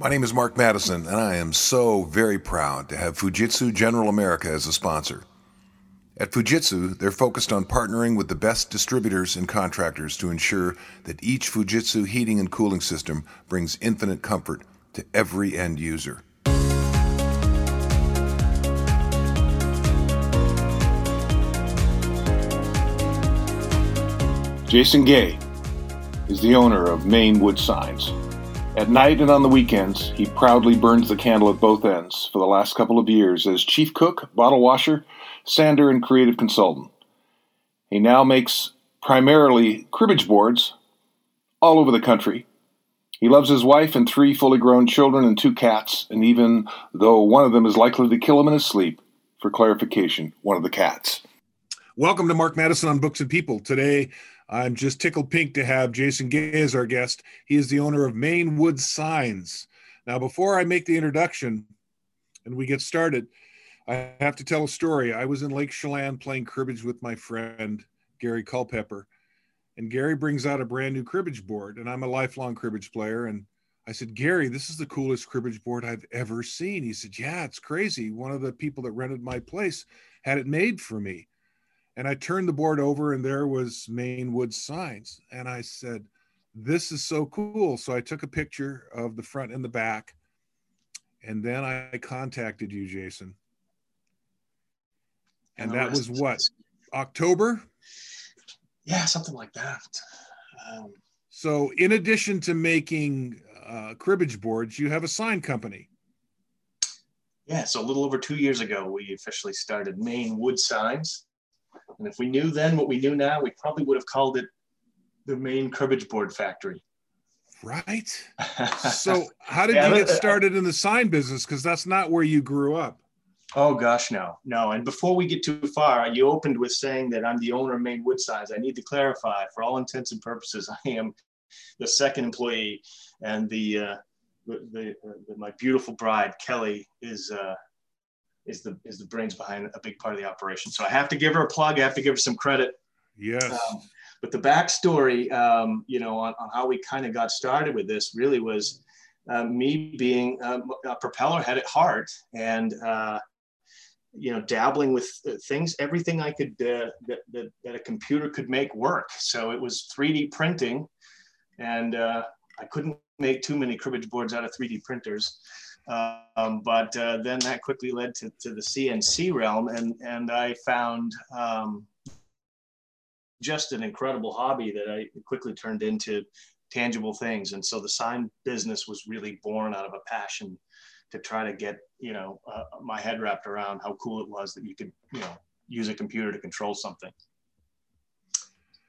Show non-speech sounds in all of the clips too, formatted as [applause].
My name is Mark Madison, and I am so very proud to have Fujitsu General America as a sponsor. At Fujitsu, they're focused on partnering with the best distributors and contractors to ensure that each Fujitsu heating and cooling system brings infinite comfort to every end user. Jason Gay is the owner of Maine Wood Signs. At night and on the weekends, he proudly burns the candle at both ends for the last couple of years as chief cook, bottle washer, sander, and creative consultant. He now makes primarily cribbage boards all over the country. He loves his wife and three fully grown children and two cats, and even though one of them is likely to kill him in his sleep, for clarification, one of the cats. Welcome to Mark Madison on Books and People. Today, I'm just tickled pink to have Jason Gay as our guest. He is the owner of Maine Wood Signs. Now, before I make the introduction and we get started, I have to tell a story. I was in Lake Chelan playing cribbage with my friend Gary Culpepper, and Gary brings out a brand new cribbage board, and I'm a lifelong cribbage player. And I said, Gary, this is the coolest cribbage board I've ever seen. He said, Yeah, it's crazy. One of the people that rented my place had it made for me. And I turned the board over and there was Maine Wood signs. And I said, This is so cool. So I took a picture of the front and the back. And then I contacted you, Jason. And that was what? October? Yeah, something like that. Um, so, in addition to making uh, cribbage boards, you have a sign company. Yeah, so a little over two years ago, we officially started Maine Wood Signs. And if we knew then what we knew now, we probably would have called it the Maine cribbage board factory. Right. [laughs] so, how did yeah, you get started in the sign business? Because that's not where you grew up. Oh gosh, no, no. And before we get too far, you opened with saying that I'm the owner of Maine Wood Signs. I need to clarify, for all intents and purposes, [laughs] I am the second employee, and the, uh, the, the, the, my beautiful bride Kelly is uh, is the is the brains behind a big part of the operation. So I have to give her a plug. I have to give her some credit. Yes. Um, but the backstory, um, you know, on, on how we kind of got started with this really was uh, me being um, a propeller head at heart and uh, you know dabbling with uh, things everything i could uh, that, that, that, a computer could make work so it was 3d printing and uh, i couldn't make too many cribbage boards out of 3d printers um, but uh, then that quickly led to, to the CNC realm, and, and I found um, just an incredible hobby that I quickly turned into tangible things. And so the sign business was really born out of a passion to try to get you know uh, my head wrapped around how cool it was that you could you know use a computer to control something.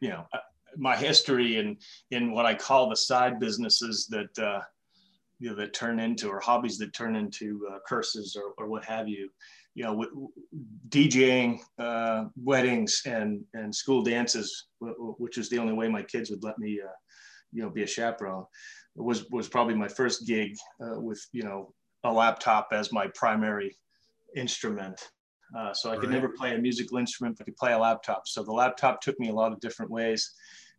You know, uh, my history in in what I call the side businesses that uh, you know that turn into or hobbies that turn into uh, curses or, or what have you. You know djing uh, weddings and and school dances which is the only way my kids would let me uh, you know be a chaperone was was probably my first gig uh, with you know a laptop as my primary instrument. Uh, so i could right. never play a musical instrument but I could play a laptop. So the laptop took me a lot of different ways.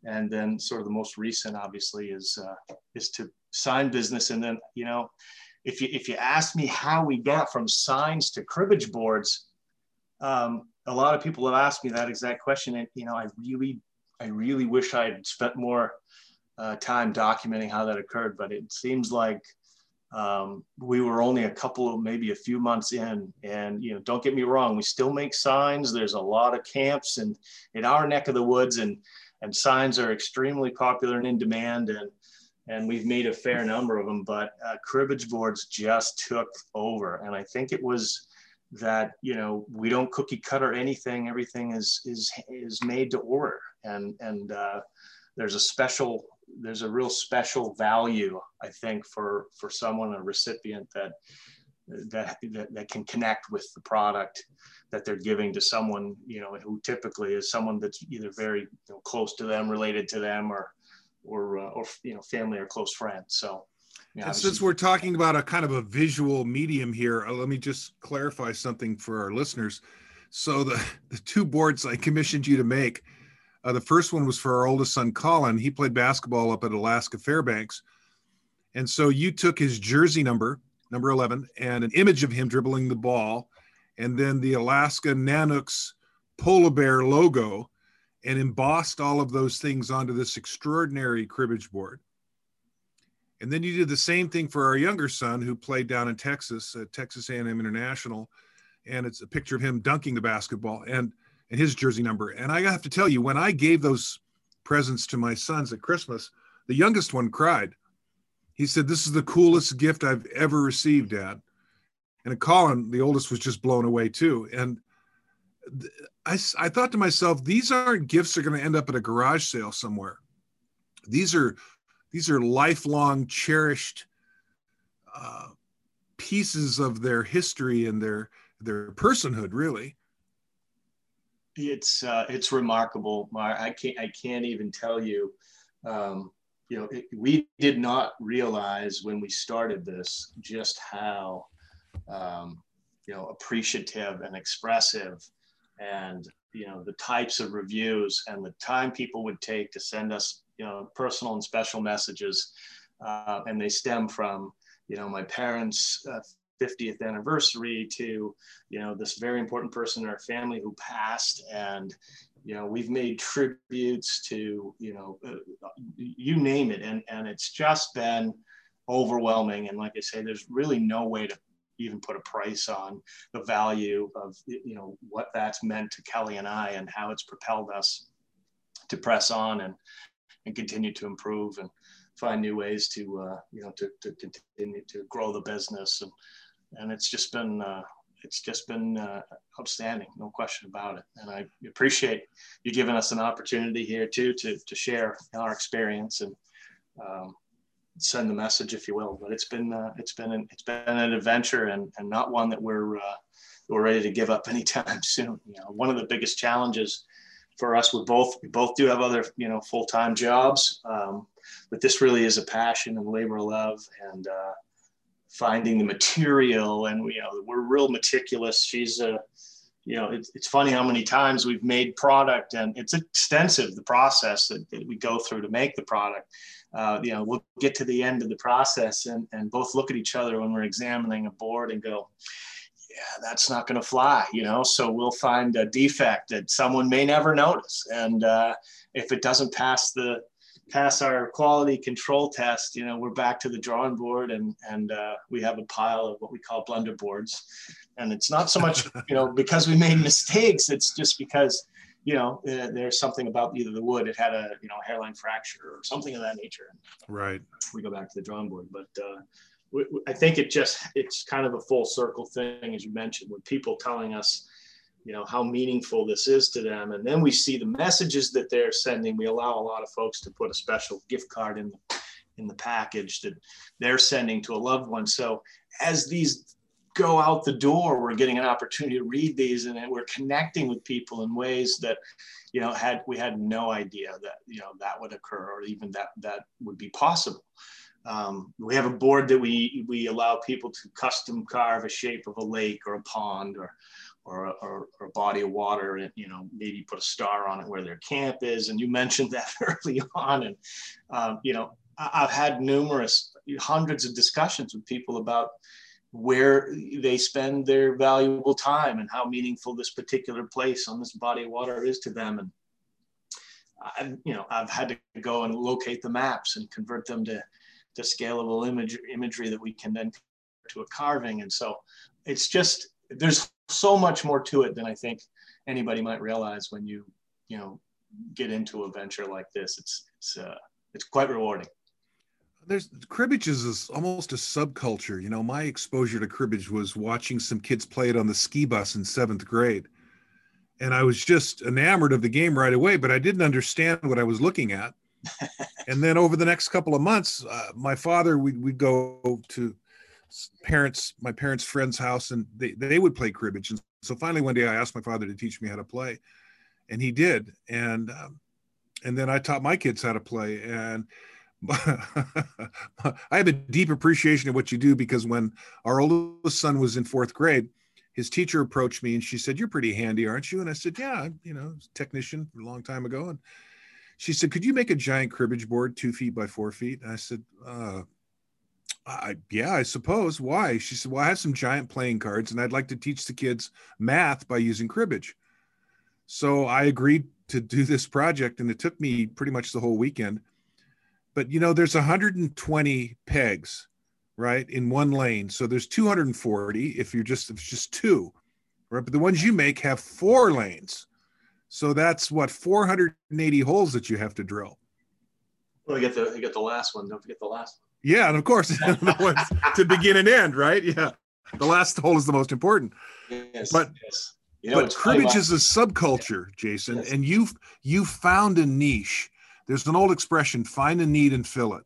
And then sort of the most recent obviously is uh, is to sign business and then you know if you if you ask me how we got from signs to cribbage boards um, a lot of people have asked me that exact question and you know i really i really wish i had spent more uh, time documenting how that occurred but it seems like um, we were only a couple of maybe a few months in and you know don't get me wrong we still make signs there's a lot of camps and in our neck of the woods and and signs are extremely popular and in demand and and we've made a fair number of them but uh, cribbage boards just took over. And i think it was that you know we don't cookie cutter anything. Everything is is is made to order. And and uh, there's a special there's a real special value i think for for someone a recipient that that, that, that can connect with the product that they're giving to someone, you know, who typically is someone that's either very you know, close to them, related to them, or, or, uh, or you know, family or close friends. So, and since we're talking about a kind of a visual medium here, uh, let me just clarify something for our listeners. So the [laughs] the two boards I commissioned you to make, uh, the first one was for our oldest son Colin. He played basketball up at Alaska Fairbanks, And so you took his jersey number, number 11, and an image of him dribbling the ball, and then the Alaska Nanooks polar bear logo, and embossed all of those things onto this extraordinary cribbage board. And then you did the same thing for our younger son who played down in Texas at Texas A&M International, and it's a picture of him dunking the basketball and and his jersey number. And I have to tell you, when I gave those presents to my sons at Christmas, the youngest one cried. He said, "This is the coolest gift I've ever received, Dad." And Colin, the oldest, was just blown away too. And I, I thought to myself, these aren't gifts that are going to end up at a garage sale somewhere. These are these are lifelong cherished uh, pieces of their history and their their personhood really it's uh, it's remarkable Mar. i can't i can't even tell you um, you know it, we did not realize when we started this just how um, you know appreciative and expressive and you know the types of reviews and the time people would take to send us you know personal and special messages uh, and they stem from you know my parents uh, 50th anniversary to you know this very important person in our family who passed. And you know we've made tributes to you know uh, you name it. And and it's just been overwhelming. And like i say there's really no way to even put a price on the value of you know what that's meant to kelly and i and how it's propelled us to press on and and continue to improve and find new ways to uh, you know to, to continue to grow the business and and it's just been uh, it's just been uh, outstanding, no question about it. And I appreciate you giving us an opportunity here too to to share our experience and um, send the message, if you will. But it's been uh, it's been an, it's been an adventure and and not one that we're uh, we're ready to give up [laughs] anytime soon. You know, one of the biggest challenges for us, we both we both do have other you know full time jobs, um, but this really is a passion and labor of love and uh, finding the material and you know we're real meticulous she's a you know it's, it's funny how many times we've made product and it's extensive the process that, that we go through to make the product uh, you know we'll get to the end of the process and, and both look at each other when we're examining a board and go yeah that's not going to fly you know so we'll find a defect that someone may never notice and uh, if it doesn't pass the pass our quality control test, you know, we're back to the drawing board and, and uh, we have a pile of what we call blunder boards. And it's not so much, [laughs] you know, because we made mistakes, it's just because, you know, uh, there's something about either the wood, it had a, you know, hairline fracture or something of that nature. Right. We go back to the drawing board, but uh, we, I think it just, it's kind of a full circle thing, as you mentioned, with people telling us, you know how meaningful this is to them and then we see the messages that they're sending we allow a lot of folks to put a special gift card in the in the package that they're sending to a loved one so as these go out the door we're getting an opportunity to read these and we're connecting with people in ways that you know had we had no idea that you know that would occur or even that that would be possible. Um, we have a board that we we allow people to custom carve a shape of a lake or a pond or or, or, or, a body of water and you know maybe put a star on it where their camp is. And you mentioned [laughs] that early on. And um, you know i've had numerous hundreds of discussions with people about where they spend their valuable time and how meaningful this particular place on this body of water is to them and I, you know i've had to go and locate the maps and convert them to to scalable image imagery that we can then to a carving and so it's just there's so much more to it than I think anybody might realize when you, you know, get into a venture like this. It's it's uh, it's quite rewarding. There's cribbage is almost a subculture. You know, my exposure to cribbage was watching some kids play it on the ski bus in seventh grade, and I was just enamored of the game right away. But I didn't understand what I was looking at. [laughs] and then over the next couple of months, uh, my father we'd, we'd go to parents, my parents' friend's house, and they, they would play cribbage. And so finally one day I asked my father to teach me how to play, and he did. And um, and then I taught my kids how to play. And [laughs] I have a deep appreciation of what you do because when our oldest son was in fourth grade, his teacher approached me and she said, "You're pretty handy, aren't you?" And I said, "Yeah, you know, technician a long time ago." And she said, "Could you make a giant cribbage board two feet by four feet?" And I said, uh, I, yeah, I suppose. Why? She said, Well, I have some giant playing cards and I'd like to teach the kids math by using cribbage. So I agreed to do this project and it took me pretty much the whole weekend. But you know, there's 120 pegs, right, in one lane. So there's 240 if you're just if it's just two, right? But the ones you make have four lanes. So that's what 480 holes that you have to drill. Well, you get the you get the last one. Don't forget the last one. Yeah, and of course, [laughs] to begin and end, right? Yeah, the last hole is the most important. Yes, but yes. You know, but cribbage is a subculture, Jason, yes. and you've you found a niche. There's an old expression: "Find a need and fill it,"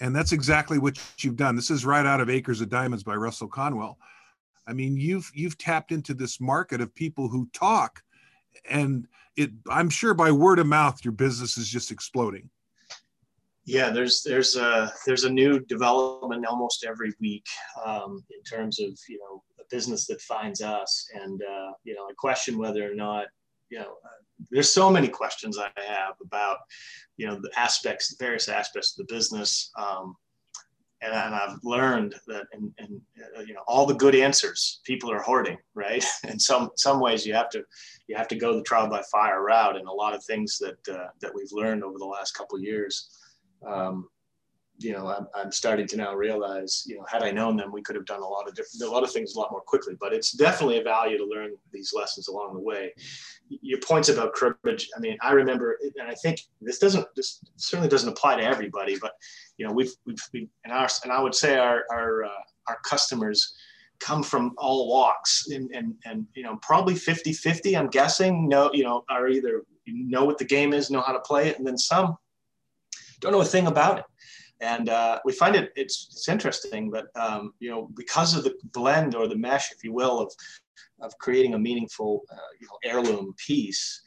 and that's exactly what you've done. This is right out of Acres of Diamonds by Russell Conwell. I mean, you've you've tapped into this market of people who talk, and it. I'm sure by word of mouth, your business is just exploding. Yeah, there's there's a there's a new development almost every week um, in terms of you know a business that finds us, and uh, you know I question whether or not you know there's so many questions I have about you know the aspects, various aspects of the business, um, and, and, I've learned that in uh, you know all the good answers people are hoarding, right? [laughs] In some some ways you have to you have to go the trial by fire route, and a lot of things that uh, that we've learned over the last couple years um, you know, I'm, I'm, starting to now realize, you know, had I known them, we could have done a lot of different, a lot of things a lot more quickly. But it's definitely a value to learn these lessons along the way. Your points about cribbage, I mean, I remember, and I think this doesn't, this certainly doesn't apply to everybody, but you know, we've, we've, we've and our, and I would say our, our, uh, our customers come from all walks and, and, and, you know, probably 50, 50, I'm guessing, no, you know, are either know what the game is, know how to play it. And then some don't know a thing about it. And uh, we find it it's it's interesting, but um, you know because of the blend or the mesh, if you will, of of creating a meaningful uh, you know, heirloom piece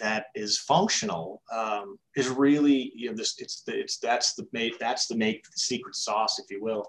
that is functional um, is really you know this it's the, it's that's the make that's the make the secret sauce, if you will.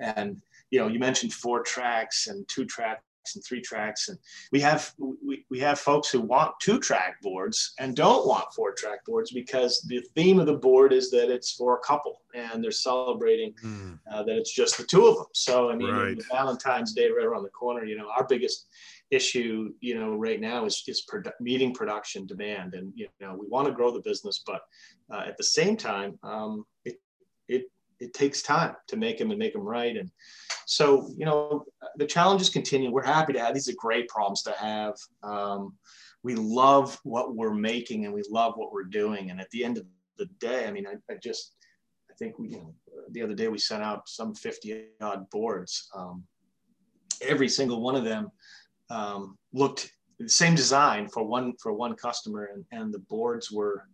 And you know you mentioned four tracks and two track and three tracks and we have we, we have folks who want two track boards and don't want four track boards because the theme of the board is that it's for a couple and they're celebrating mm. uh, that it's just the two of them so i mean right. valentine's day right around the corner you know our biggest issue you know right now is is produ- meeting production demand and you know we want to grow the business but uh, at the same time um, it takes time to make them and make them right and so, you know, the challenges continue. We're happy to have these are great problems to have. Um, we love what we're making and we love what we're doing. And at the end of the day, I mean, I, I just, I think we, you know, the other day we sent out some 50 odd boards. Um, every single one of them um, looked the same design for one for one customer, and, and the boards were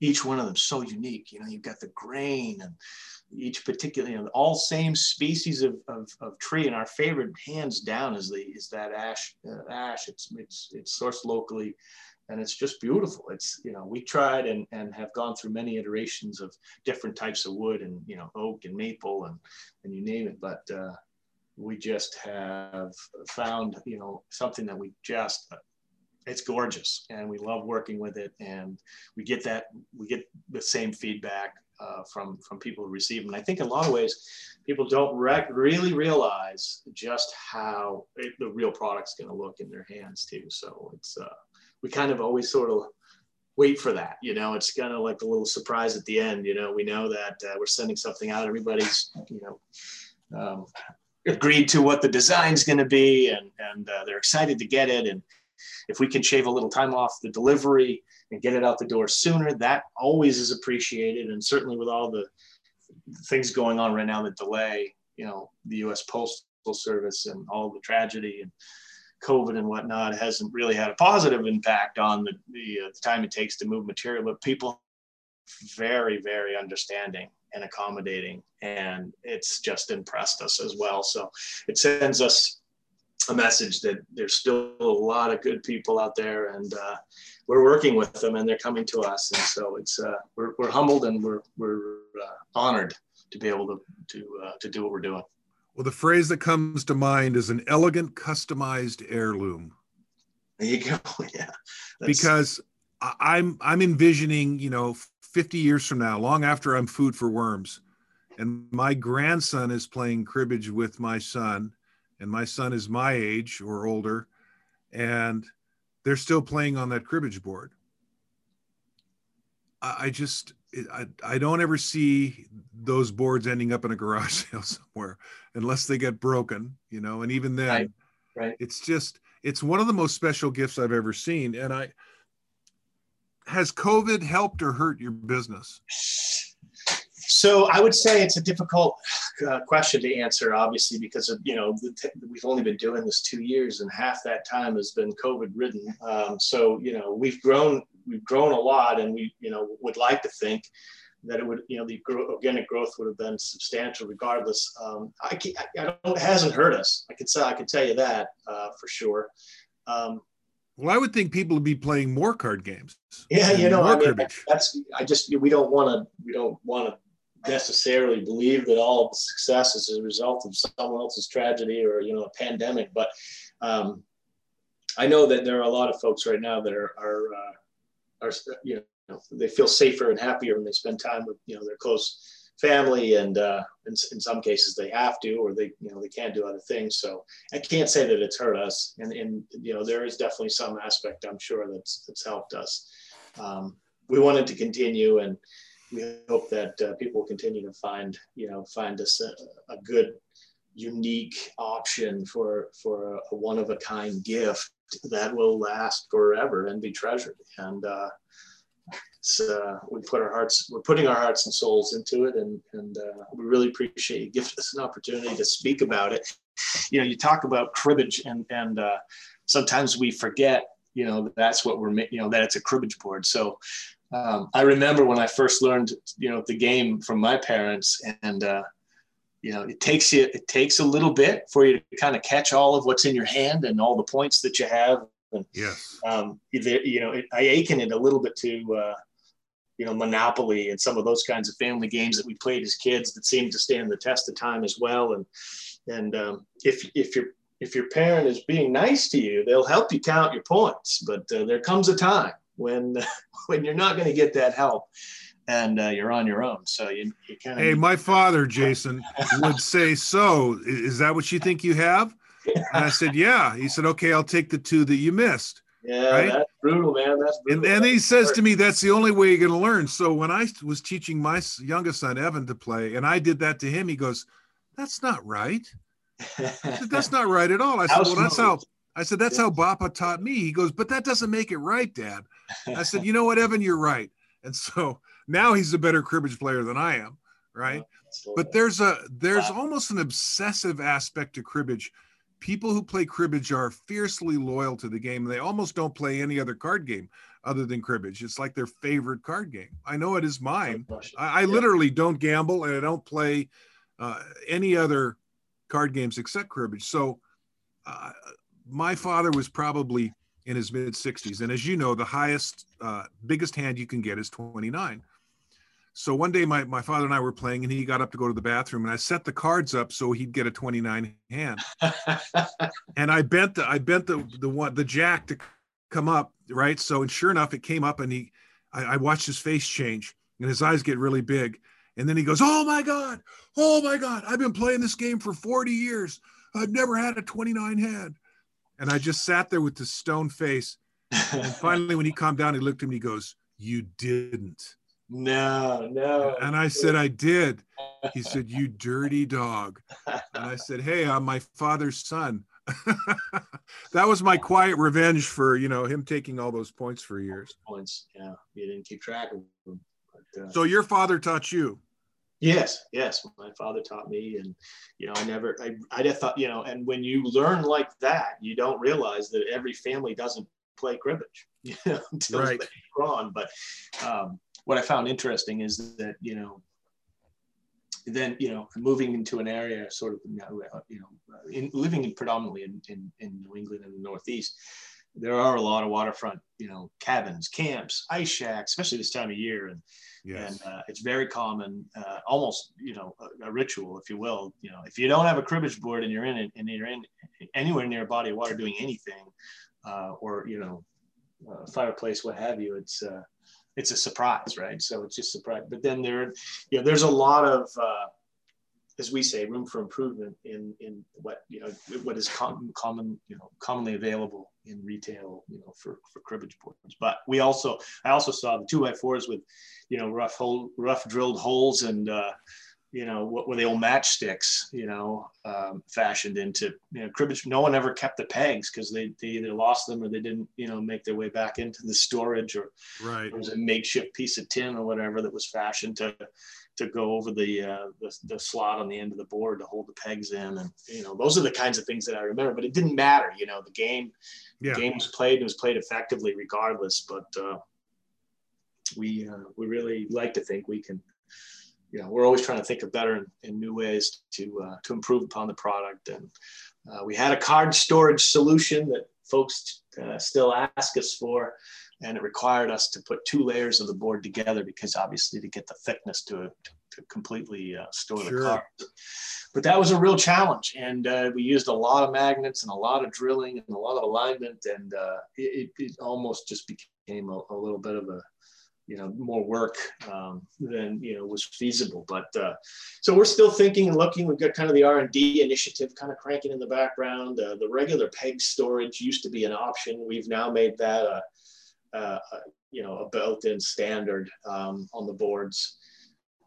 each one of them so unique. You know, you've got the grain and each particular, you know, all same species of, of, of tree. And our favorite, hands down, is the is that ash. Uh, ash. It's it's it's sourced locally, and it's just beautiful. It's you know we tried and and have gone through many iterations of different types of wood and you know oak and maple and and you name it, but. Uh, we just have found, you know, something that we just it's gorgeous and we love working with it and we get that we get the same feedback uh, from from people who receive them and i think in a lot of ways people don't rec- really realize just how it, the real product's going to look in their hands too. So it's uh, we kind of always sort of wait for that you know? It's kind of like a little surprise at the end you know? We know that uh, we're sending something out everybody's you know um, agreed to what the design's going to be and and uh, they're excited to get it and if we can shave a little time off the delivery and get it out the door sooner, that always is appreciated. And certainly with all the things going on right now, the delay, you know, the U.S. Postal Service and all the tragedy and COVID and whatnot hasn't really had a positive impact on the, the, uh, the time it takes to move material, but people very, very understanding and accommodating. And it's just impressed us as well. So it sends us a message that there's still a lot of good people out there and uh, we're working with them and they're coming to us. And so it's uh, we're, we're humbled and we're, we're uh, honored to be able to to, uh, to do what we're doing. Well the phrase that comes to mind is an elegant customized heirloom. There you go. [laughs] Yeah. Because i'm i'm envisioning you know 50 years from now long after i'm food for worms and my grandson is playing cribbage with my son, and my son is my age or older, and they're still playing on that cribbage board. I, I just I, I don't ever see those boards ending up in a garage [laughs] sale somewhere unless they get broken, you know, and even then right. right. it's just it's one of the most special gifts I've ever seen. And I has COVID helped or hurt your business? So I would say it's a difficult uh, question to answer, obviously, because of, you know we've only been doing this two years, and half that time has been COVID ridden. Um, so you know we've grown we've grown a lot, and we you know would like to think that it would you know the organic growth would have been substantial regardless. Um, I, I, don't, it hasn't hurt us. I can say I can tell you that uh, for sure. Um, well, I would think people would be playing more card games. Yeah, you know, I mean, that's I just we don't want to we don't want to necessarily believe that all of the success is a result of someone else's tragedy or you know a pandemic, but um, I know that there are a lot of folks right now that are are uh, are you know they feel safer and happier when they spend time with you know their close family and uh, in, in some cases they have to or they you know they can't do other things. So i can't say that it's hurt us and, and you know there is definitely some aspect i'm sure that's that's helped us. Um, we wanted to continue and we hope that uh, people continue to find you know find us a, a good unique option for for a, a one of a kind gift that will last forever and be treasured and uh, uh, we put our hearts, we're putting our hearts and souls into it, and and uh, we really appreciate you giving us an opportunity to speak about it. You know, you talk about cribbage, and and uh, sometimes we forget, you know, that's what we're, you know, that it's a cribbage board. So um, I remember when I first learned, you know, the game from my parents, and uh, you know, it takes you, it takes a little bit for you to kind of catch all of what's in your hand and all the points that you have. And, yes. Um, you know, it, I ache it a little bit to, uh, you know, Monopoly and some of those kinds of family games that we played as kids that seem to stand the test of time as well. And and um, if if your if your parent is being nice to you, they'll help you count your points. But uh, there comes a time when [laughs] when you're not going to get that help, and uh, you're on your own. So you, you kind of. Hey, my father, [laughs] Jason, would say, "So is that what you think you have?" And I said, "Yeah." He said, "Okay, I'll take the two that you missed." Yeah, right? that's brutal, man. That's brutal. And then he says to me, "That's the only way you're going to learn." So when I was teaching my youngest son Evan to play, and I did that to him, he goes, "That's not right. Said, that's [laughs] not right at all." I said, "Well, that's how." I said, "That's how Bapa taught me." He goes, "But that doesn't make it right, Dad." I said, [laughs] "You know what, Evan? You're right." And so now he's a better cribbage player than I am, right? But there's a there's almost an obsessive aspect to cribbage people who play cribbage are fiercely loyal to the game. They almost don't play any other card game other than cribbage. It's like their favorite card game. I know it is mine. I, I literally don't gamble and I don't play uh, any other card games except cribbage. So uh, my father was probably in his mid 60s. And as you know, the highest, uh, biggest hand you can get is 29. So one day my, my father and I were playing and he got up to go to the bathroom and I set the cards up so he'd get a 29 hand. [laughs] and I bent the I bent the the one the jack to come up, right? So and sure enough it came up and he I, I watched his face change and his eyes get really big. And then he goes, Oh my God, oh my God, I've been playing this game for 40 years. I've never had a 29 hand. And I just sat there with this stone face. And [laughs] finally, when he calmed down, he looked at me, he goes, You didn't. No, no. And I said, I did. He said, You dirty dog. And I said, Hey, I'm my father's son. [laughs] that was my quiet revenge for you know him taking all those points for years. Points, yeah. You didn't keep track of them. But, uh, so your father taught you. Yes, yes. My father taught me, and you know, I never, I, I just thought, you know, and when you learn like that, you don't realize that every family doesn't play cribbage, [laughs] you know, until right. later on. But um, what I found interesting is that you know then you know moving into an area sort of you know in, living in predominantly in, in, in New England and the Northeast, there are a lot of waterfront you know cabins, camps, ice shacks, especially this time of year, and yes. and uh, it's very common, uh, almost you know a, a, ritual, if you will. You know, if you don't have a cribbage board and you're in it and you're in anywhere near a body of water doing anything, uh, or you know, fireplace, what have you, it's uh, it's a surprise, right? So it's just surprise. But then there, you know, there's a lot of uh, as we say, room for improvement in in what you know what is com- common you know commonly available in retail you know for for cribbage boards. But we also I also saw the two by fours with you know rough hole rough drilled holes and uh, you know what were the old matchsticks you know um, fashioned into you know cribbage. No one ever kept the pegs because they they either lost them or they didn't you know make their way back into the storage or right. it was a makeshift piece of tin or whatever that was fashioned to to go over the, uh, the, the slot on the end of the board to hold the pegs in, and you know those are the kinds of things that I remember. But it didn't matter, you know, the game, yeah. the game was played and was played effectively regardless. But uh, we uh, we really like to think we can, you know, we're always trying to think of better and, and new ways to uh, to improve upon the product. And uh, we had a card storage solution that folks uh, still ask us for and it required us to put two layers of the board together because obviously to get the thickness to, to completely uh, store sure. the car. But that was a real challenge, and uh, we used a lot of magnets and a lot of drilling and a lot of alignment, and uh, it, it, almost just became a, a, little bit of a you know more work um, than you know was feasible but uh, so we're still thinking and looking we've got kind of the r&d initiative kind of cranking in the background uh, the regular peg storage used to be an option we've now made that a, uh, you know, a built-in standard um, on the boards.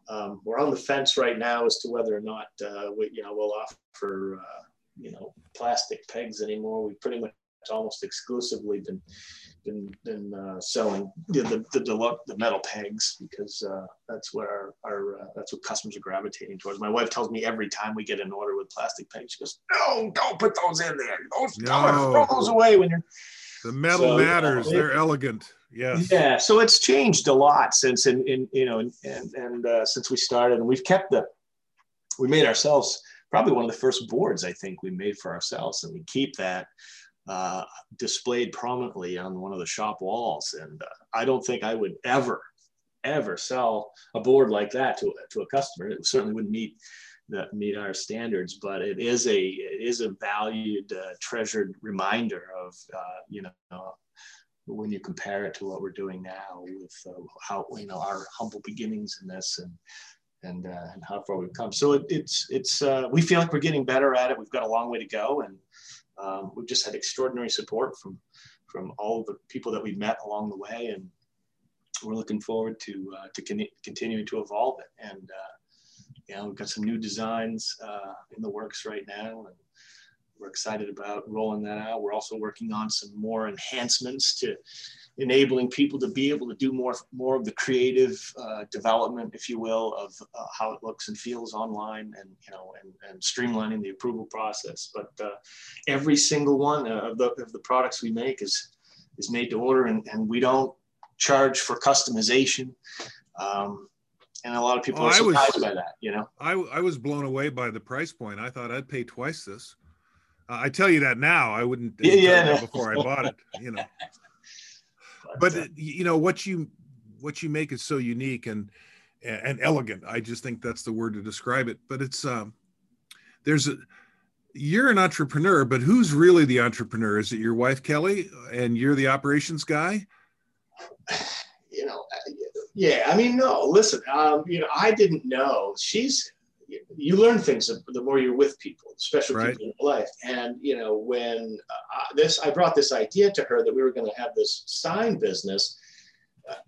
Um, we're on the fence right now as to whether or not uh, we, you know, we'll offer, uh, you know, plastic pegs anymore. We've pretty much almost exclusively been been, been uh, selling the the, the, the metal pegs because uh, that's where our, our uh, that's what customers are gravitating towards. My wife tells me every time we get an order with plastic pegs, she goes, "No, don't put those in there. Those no. throw those away when you're." The metal so, matters. They're elegant. Yes. Yeah. So it's changed a lot since, in, in you know, and and uh, since we started, and we've kept the, we made ourselves probably one of the first boards I think we made for ourselves, and we keep that uh, displayed prominently on one of the shop walls. And uh, I don't think I would ever, ever sell a board like that to to a customer. It certainly wouldn't meet that meet our standards, but it is a it is a valued, uh, treasured reminder of uh, you know when you compare it to what we're doing now with uh, how you know our humble beginnings in this and and uh, and how far we've come. So it, it's it's uh, we feel like we're getting better at it. We've got a long way to go, and um, we've just had extraordinary support from from all the people that we've met along the way, and we're looking forward to uh, to con- continuing to evolve it and you know, we've got some new designs uh, in the works right now, and we're excited about rolling that out. We're also working on some more enhancements to enabling people to be able to do more more of the creative uh, development, if you will, of uh, how it looks and feels online, and you know, and, and streamlining the approval process. But uh, every single one of the of the products we make is is made to order, and, and we don't charge for customization. Um, and a lot of people oh, are surprised was, by that. You know, I I was blown away by the price point. I thought I'd pay twice this. Uh, I tell you that now. I wouldn't. Yeah, yeah before I bought it. You know, [laughs] but, but uh, you know what you what you make is so unique and and elegant. I just think that's the word to describe it. But it's um, there's a you're an entrepreneur, but who's really the entrepreneur? Is it your wife Kelly, and you're the operations guy? [sighs] You know, yeah, I mean, no. Listen, um, you know, I didn't know. She's you learn things the more you're with people, special right. people in life. And you know, when uh, this, I brought this idea to her that we were going to have this sign business.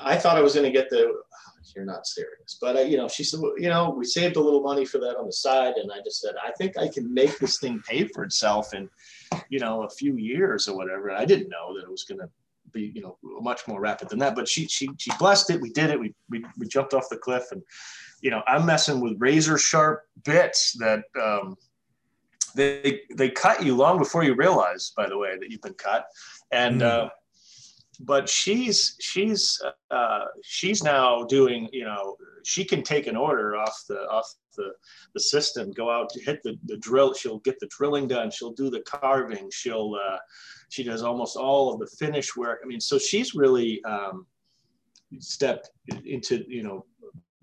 I thought I was going to get the. Oh, [sighs] you're not serious, but uh, you know, she said, well, you know, we saved a little money for that on the side, and I just said, I think I can make this thing pay for itself in, you know, a few years or whatever. I didn't know that it was going to be you know much more rapid than that. But she she she blessed it. We did it. We we, we jumped off the cliff, and you know I'm messing with razor sharp bits that um, they they cut you long before you realize, by the way, that you've been cut, and. Mm. Uh, but she's she's uh, she's now doing you know she can take an order off the off the, the system go out to hit the, the drill she'll get the drilling done she'll do the carving she'll uh, she does almost all of the finish work. I mean, so she's really um, stepped into you know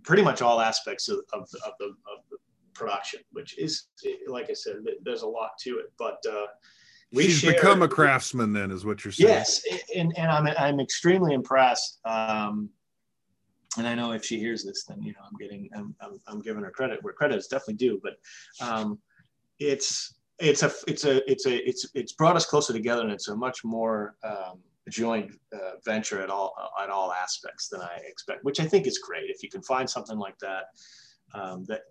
pretty much all aspects of, of, the, of, the, of the production, which is like I said, there's a lot to it. But uh, we she's share, become a craftsman, then, is what you're saying. Yes, and and I'm I'm extremely impressed. Um, and I know if she hears this, then you know I'm getting I'm I'm, I'm giving her credit where credit is definitely due. But um, it's it's a it's a it's a it's it's brought us closer together, and it's a much more um, joint uh, venture at all at all aspects than I expect, which I think is great. If you can find something like that, um, that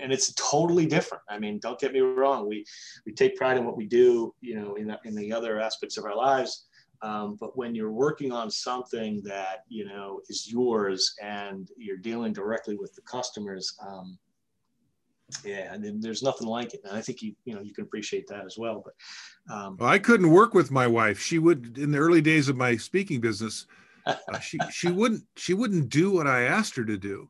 and it's totally different. I mean, don't get me wrong. We we take pride in what we do, you know, in the, in the other aspects of our lives. Um, but when you're working on something that you know is yours and you're dealing directly with the customers, um, yeah, and there's nothing like it. And I think you you know you can appreciate that as well. But um, well, I couldn't work with my wife. She would in the early days of my speaking business. [laughs] Uh, she she wouldn't she wouldn't do what I asked her to do,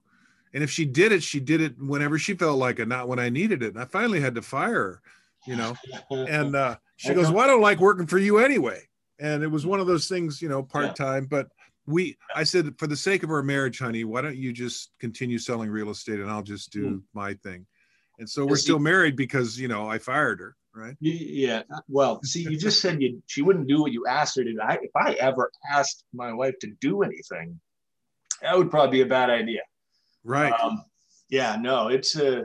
and if she did it, she did it whenever she felt like it, not when I needed it. And I finally had to fire her, you know. And uh, she goes, "Well, I don't like working for you anyway." and it was one of those things you know part-time yeah. but we i said for the sake of our marriage honey why don't you just continue selling real estate and i'll just do mm. my thing and so we're still married because you know i fired her right yeah well see you just said you she wouldn't do what you asked her to do I, if i ever asked my wife to do anything that would probably be a bad idea right um, yeah no it's a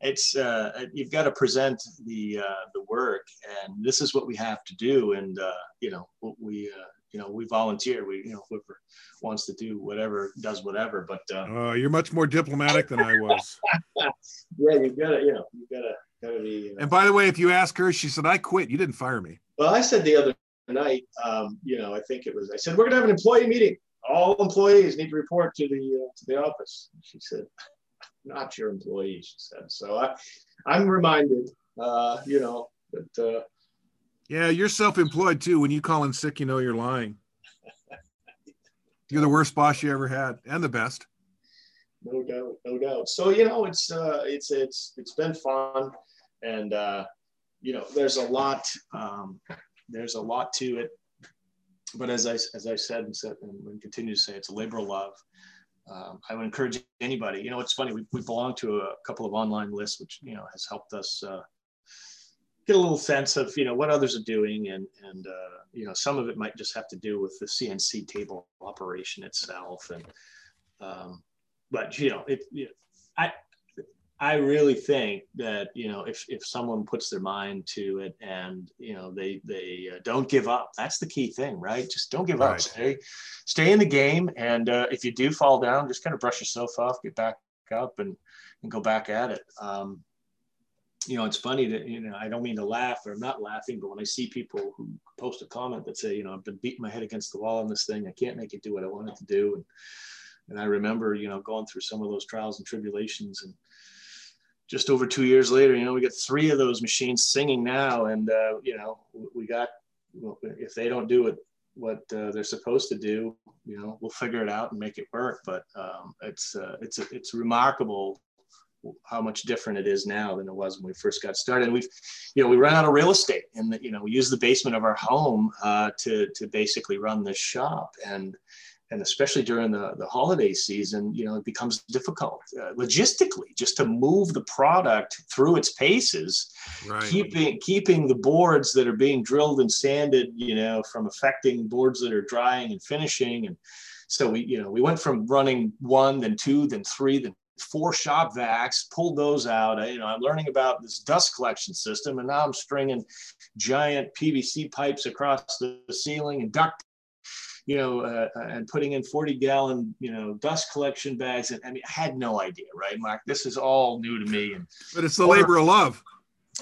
it's uh, you've got to present the uh, the work, and this is what we have to do. And uh, you know, we uh, you know we volunteer. We you know whoever wants to do whatever does whatever. But uh, uh, you're much more diplomatic than I was. [laughs] yeah, you gotta you know you gotta gotta be. You know. And by the way, if you ask her, she said, "I quit. You didn't fire me." Well, I said the other night, um, you know, I think it was. I said we're gonna have an employee meeting. All employees need to report to the to the office. She said [laughs] not your employee, she said. So I, I'm reminded, uh, you know, that. Uh, yeah, you're self-employed too. When you call in sick, you know you're lying. You're the worst boss you ever had, and the best. No doubt, no doubt. So you know, it's uh, it's it's it's been fun, and uh, you know, there's a lot. Um, there's a lot to it, but as I as I said and said and continue to say, it's a labor of love um, I would encourage anybody. You know, it's funny. We, we belong to a couple of online lists, which you know has helped us uh, get a little sense of you know what others are doing, and and uh, you know some of it might just have to do with the CNC table operation itself, and um, but you know it. I I really think that you know if if someone puts their mind to it and you know they they uh, don't give up, that's the key thing, right? Just don't give right. up. Stay stay in the game, and uh, if you do fall down, just kind of brush yourself off, get back up, and and go back at it. Um, you know, it's funny that you know I don't mean to laugh or I'm not laughing, but when I see people who post a comment that say, you know, I've been beating my head against the wall on this thing, I can't make it do what I wanted to do, and and I remember you know going through some of those trials and tribulations and just over two years later, you know, we got three of those machines singing now, and uh, you know, we got if they don't do it what uh, they're supposed to do, you know, we'll figure it out and make it work. But um, it's uh, it's it's remarkable how much different it is now than it was when we first got started. We've, you know, we run out of real estate, and you know, we use the basement of our home uh, to to basically run this shop, and and especially during the, the holiday season, you know, it becomes difficult uh, logistically just to move the product through its paces, right. keeping keeping the boards that are being drilled and sanded, you know, from affecting boards that are drying and finishing. And so we, you know, we went from running one, then two, then three, then four shop vacs, pulled those out. I, you know, I'm learning about this dust collection system, and now I'm stringing giant PVC pipes across the ceiling and duct you know, uh, uh, and putting in 40 gallon, you know, dust collection bags. And I mean, I had no idea, right, Mark? This is all new to me. And but it's the or, labor of love.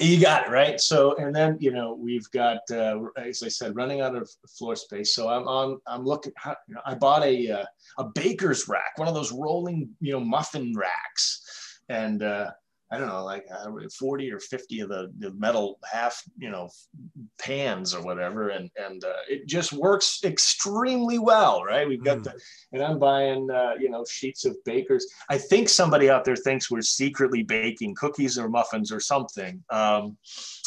You got it right. So, and then you know, we've got, uh, as I said, running out of floor space. So I'm on. I'm looking. How, you know, I bought a uh, a baker's rack, one of those rolling, you know, muffin racks, and uh, I don't know, like uh, 40 or 50 of the, the metal half, you know, pans or whatever. And, and uh, it just works extremely well, right? We've got mm. the, and I'm buying, uh, you know, sheets of bakers. I think somebody out there thinks we're secretly baking cookies or muffins or something um,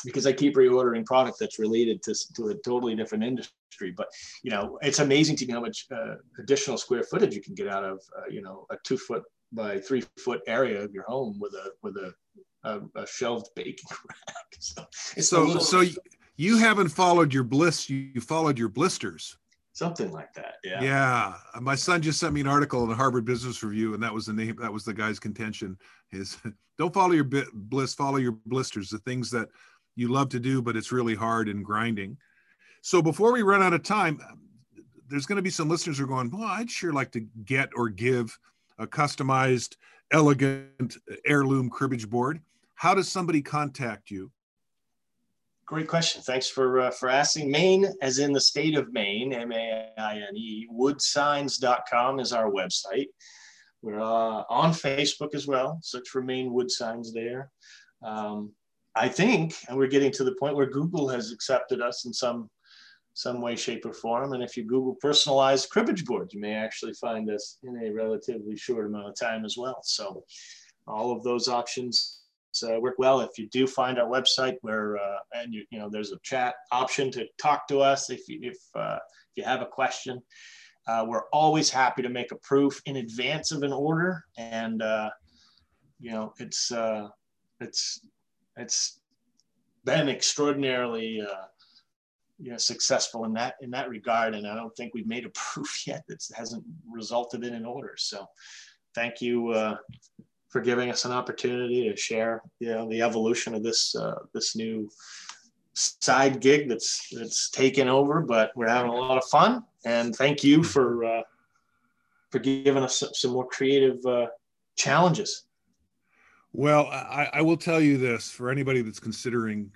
because I keep reordering product that's related to, to a totally different industry. But, you know, it's amazing to me how much uh, additional square footage you can get out of, uh, you know, a two foot by three foot area of your home with a with a a, a shelved baking [laughs] rack. So so, little, so you haven't followed your bliss. You followed your blisters. something like that. Yeah. Yeah. My son just sent me an article in the Harvard Business Review, and that was the name. That was the guy's contention: is [laughs] don't follow your bliss, follow your blisters. The things that you love to do, but it's really hard and grinding. So before we run out of time, there's going to be some listeners who are going, well, I'd sure like to get or give a customized, elegant heirloom cribbage board. How does somebody contact you? Great question. Thanks for uh, for asking. Maine, as in the state of Maine, M A I N E, woodsigns.com is our website. We're uh, on Facebook as well. Search for Maine Wood Signs there. Um, I think, and we're getting to the point where Google has accepted us in some some way, shape, or form. And if you Google personalized cribbage board, you may actually find us in a relatively short amount of time as well. So all of those options uh, work well. If you do find our website where, uh, and you, you know, there's a chat option to talk to us if you, if, uh, if you have a question. Uh, we're always happy to make a proof in advance of an order. And, uh, you know, it's, uh, it's, it's been extraordinarily, you know successful in that in that regard and i don't think we've made a [laughs] proof yet that hasn't resulted in an order. So thank you uh, for giving us an opportunity to share you know the evolution of this uh, this new side gig that's that's taken over but we're having a lot of fun and thank you for uh, for giving us some, some more creative uh, challenges. Well I, I will tell you this for anybody that's considering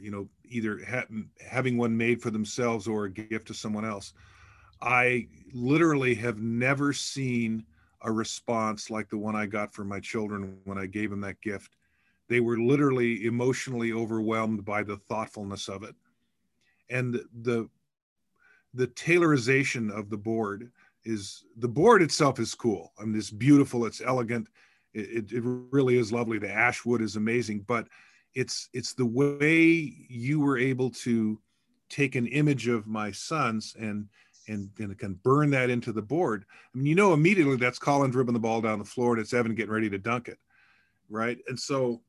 you know either ha- having one made for themselves or a gift to someone else. I literally have never seen a response like the one I got from my children when I gave them that gift. They were literally emotionally overwhelmed by the thoughtfulness of it. And the the tailorization of the board is the board itself is cool. I mean, it's beautiful, it's elegant, it, it, it really is lovely. The ash wood is amazing, but it's it's the way you were able to take an image of my son's and and and can burn that into the board. I mean, you know, immediately that's Colin dribbling the ball down the floor and it's Evan getting ready to dunk it, right? And so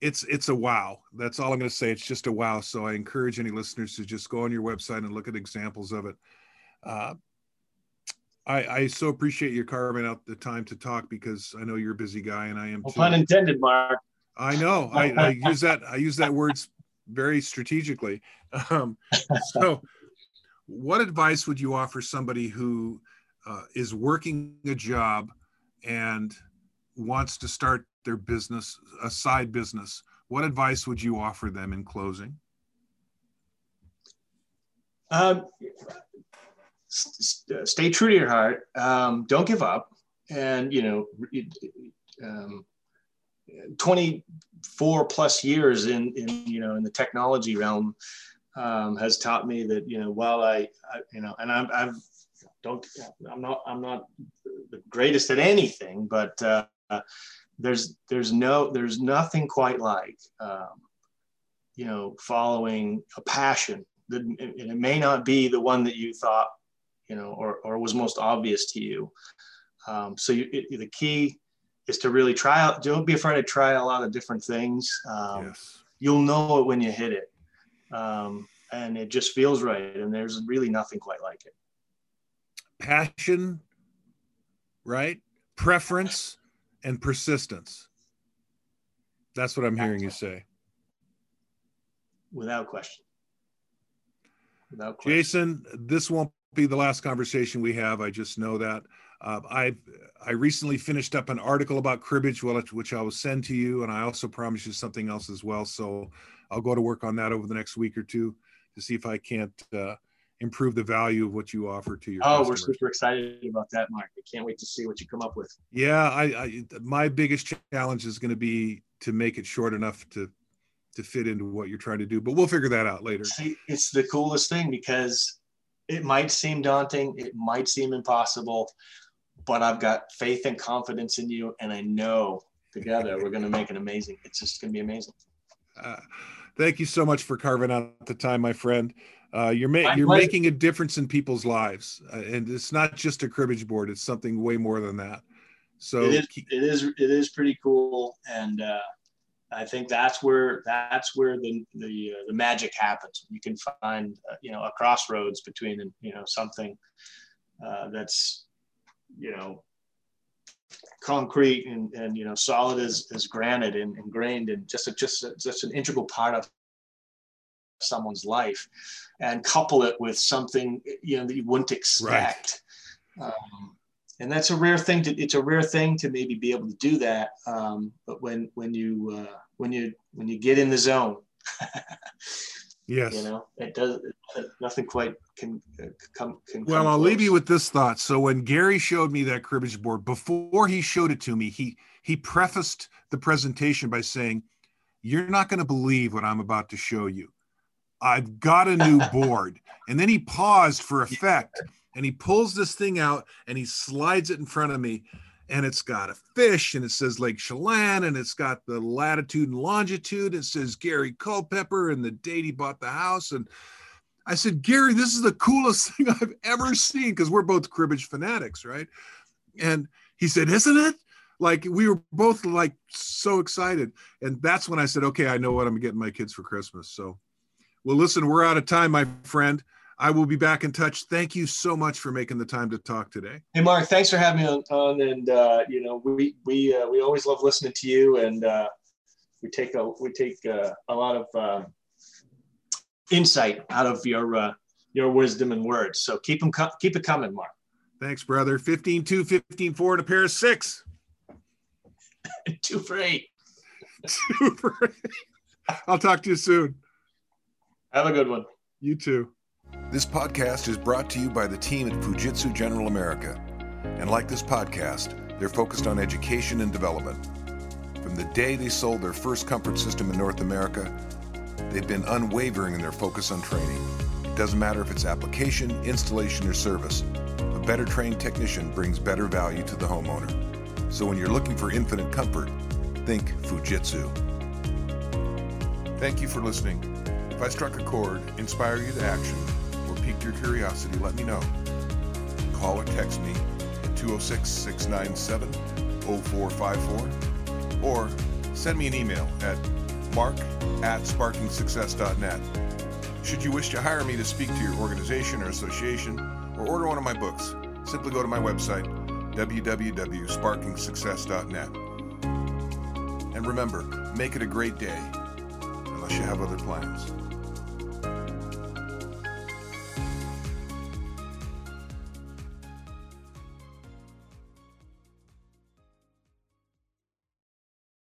it's it's a wow. That's all I'm going to say. It's just a wow. So I encourage any listeners to just go on your website and look at examples of it. Uh, I, I so appreciate you carving out the time to talk because I know you're a busy guy and I am. Well, too. pun intended, Mark. I know. I, I use that. I use that word very strategically. Um, so, what advice would you offer somebody who uh, is working a job and wants to start their business, a side business? What advice would you offer them in closing? Um, stay true to your heart. Um, don't give up, and you know, um, 24 plus years in, in you know in the technology realm um, has taught me that you know while I, I you know and I'm I've don't I'm not I'm not the greatest at anything but uh, there's there's no there's nothing quite like um, you know following a passion that it may not be the one that you thought you know or or was most obvious to you. Um, so you, it, the key is to really try out. Don't be afraid to try a lot of different things. Um, yes. You'll know it when you hit it, um, and it just feels right. And there's really nothing quite like it. Passion, right? Preference and persistence. That's what I'm hearing you say. Without question. Without question. Jason, this won't be the last conversation we have. I just know that. Uh, I I recently finished up an article about cribbage, which I will send to you, and I also promise you something else as well. So I'll go to work on that over the next week or two to see if I can't uh, improve the value of what you offer to your. Oh, customers. we're super excited about that, Mark. I can't wait to see what you come up with. Yeah, I, I my biggest challenge is going to be to make it short enough to to fit into what you're trying to do, but we'll figure that out later. See, it's the coolest thing because it might seem daunting, it might seem impossible but I've got faith and confidence in you, and I know together we're going to make it amazing. It's just going to be amazing. Uh, thank you so much for carving out the time, my friend. Uh, you're ma- you're making a difference in people's lives, uh, and it's not just a cribbage board; it's something way more than that. So it is, it is, it is pretty cool, and uh, I think that's where that's where the the, uh, the magic happens. You can find uh, you know a crossroads between you know something uh, that's you know concrete and, and you know solid as, as granite and ingrained and just a, just a, just an integral part of someone's life and couple it with something you know that you wouldn't expect right. um, and that's a rare thing to it's a rare thing to maybe be able to do that um, but when when you uh, when you when you get in the zone [laughs] yes. You know it does nothing quite can come can well i'll close. leave you with this thought. So when gary showed me that cribbage board before he showed it to me he he prefaced the presentation by saying you're not going to believe what i'm about to show you. I've got a new [laughs] board. And then he paused for effect and he pulls this thing out and he slides it in front of me and it's got a fish and it says Lake Chelan and it's got the latitude and longitude. It says Gary Culpepper and the date he bought the house. And I said, Gary, this is the coolest [laughs] thing I've ever seen because we're both cribbage fanatics, right? And he said, Isn't it? Like we were both like so excited. And that's when I said, Okay, I know what I'm getting my kids for Christmas. So, well, listen, we're out of time, my friend. I will be back in touch. Thank you so much for making the time to talk today. Hey, Mark, thanks for having me on. on and uh, you know, we we uh, we always love listening to you, and uh, we take a we take uh, a lot of uh, insight out of your uh, your wisdom and words. So keep them co- keep it coming, Mark. Thanks, brother. 15 2, 15 4, and a pair of six. [laughs] Two for eight. Two for eight. I'll talk to you soon. Have a good one. You too. This podcast is brought to you by the team at Fujitsu General America. And like this podcast, they're focused on education and development. From the day they sold their first comfort system in North America, they've been unwavering in their focus on training. It doesn't matter if it's application, installation, or service, a better trained technician brings better value to the homeowner. So when you're looking for infinite comfort, think Fujitsu. Thank you for listening. If I struck a chord, inspire you to action, piqued your curiosity, let me know. Call or text me at 206 697 0454 or send me an email at mark at sparkingsuccess.net. Should you wish to hire me to speak to your organization or association or order one of my books, simply go to my website, www.sparkingsuccess.net. And remember, make it a great day, unless you have other plans.